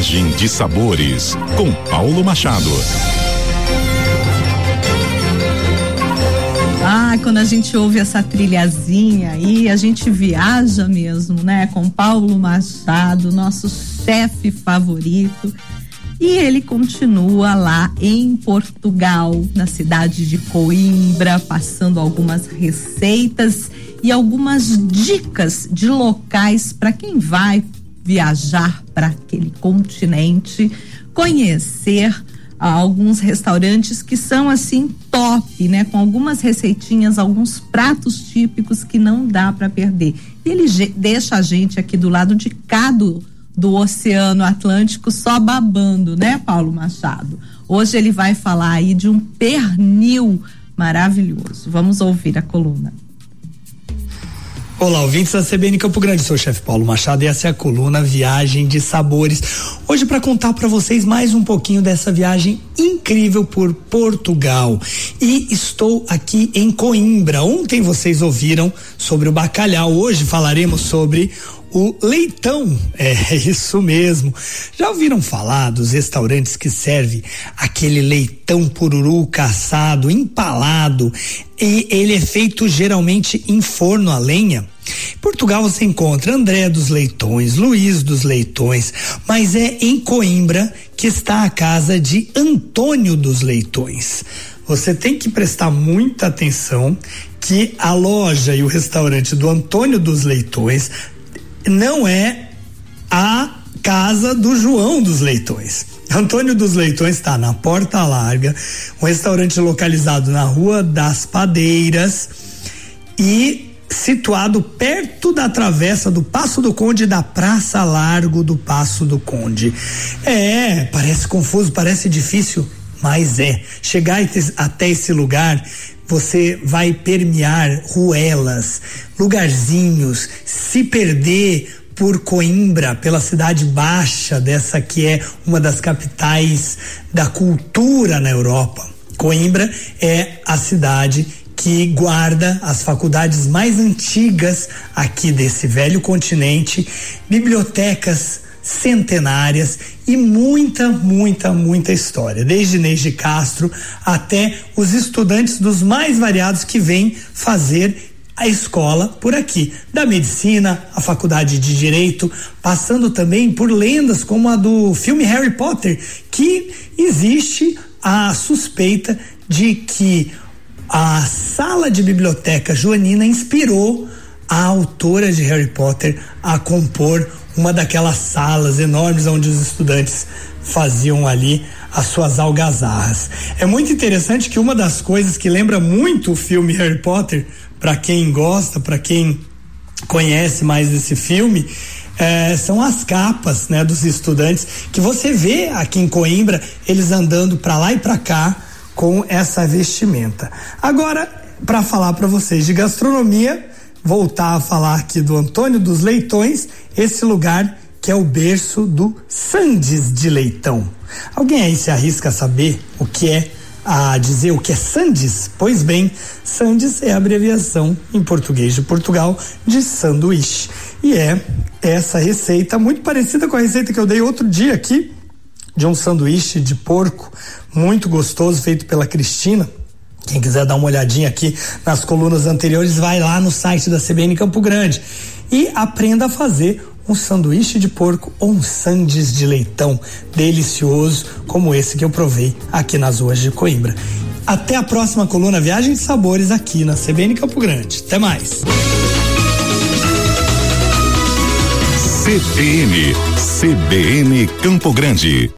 Viagem de Sabores, com Paulo Machado. Ah, quando a gente ouve essa trilhazinha aí, a gente viaja mesmo, né? Com Paulo Machado, nosso chefe favorito. E ele continua lá em Portugal, na cidade de Coimbra, passando algumas receitas e algumas dicas de locais para quem vai viajar para aquele continente, conhecer ah, alguns restaurantes que são assim top, né? Com algumas receitinhas, alguns pratos típicos que não dá para perder. E ele deixa a gente aqui do lado de cá do, do Oceano Atlântico só babando, né, Paulo Machado? Hoje ele vai falar aí de um pernil maravilhoso. Vamos ouvir a coluna. Olá, ouvintes da CBN Campo Grande, sou o chefe Paulo Machado e essa é a coluna Viagem de Sabores. Hoje para contar para vocês mais um pouquinho dessa viagem incrível por Portugal. E estou aqui em Coimbra. Ontem vocês ouviram sobre o bacalhau, hoje falaremos sobre o leitão. É isso mesmo. Já ouviram falar dos restaurantes que servem aquele leitão pururu caçado, empalado e ele é feito geralmente em forno a lenha? Em Portugal você encontra André dos Leitões, Luiz dos Leitões, mas é em Coimbra que está a casa de Antônio dos Leitões. Você tem que prestar muita atenção que a loja e o restaurante do Antônio dos Leitões não é a casa do João dos Leitões. Antônio dos Leitões está na Porta Larga, um restaurante localizado na Rua das Padeiras e situado perto da travessa do Passo do Conde da Praça Largo do Passo do Conde. É, parece confuso, parece difícil, mas é. Chegar até esse lugar você vai permear ruelas, lugarzinhos, se perder por Coimbra, pela cidade baixa dessa que é uma das capitais da cultura na Europa. Coimbra é a cidade que guarda as faculdades mais antigas aqui desse velho continente, bibliotecas centenárias e muita, muita, muita história, desde Inês de Castro até os estudantes dos mais variados que vêm fazer a escola por aqui, da medicina, a faculdade de direito, passando também por lendas como a do filme Harry Potter, que existe a suspeita de que a sala de biblioteca joanina inspirou a autora de Harry Potter a compor uma daquelas salas enormes onde os estudantes faziam ali as suas algazarras. É muito interessante que uma das coisas que lembra muito o filme Harry Potter, para quem gosta, para quem conhece mais esse filme, é, são as capas, né, dos estudantes que você vê aqui em Coimbra eles andando para lá e para cá com essa vestimenta. Agora, para falar para vocês de gastronomia, voltar a falar aqui do Antônio dos Leitões, esse lugar que é o berço do Sandes de Leitão. Alguém aí se arrisca a saber o que é a dizer o que é Sandes? Pois bem, Sandes é a abreviação em português de Portugal de sanduíche. E é essa receita muito parecida com a receita que eu dei outro dia aqui de um sanduíche de porco muito gostoso feito pela Cristina quem quiser dar uma olhadinha aqui nas colunas anteriores, vai lá no site da CBN Campo Grande e aprenda a fazer um sanduíche de porco ou um sandes de leitão delicioso, como esse que eu provei aqui nas ruas de Coimbra. Até a próxima coluna Viagem de Sabores aqui na CBN Campo Grande. Até mais. CBN, CBN Campo Grande.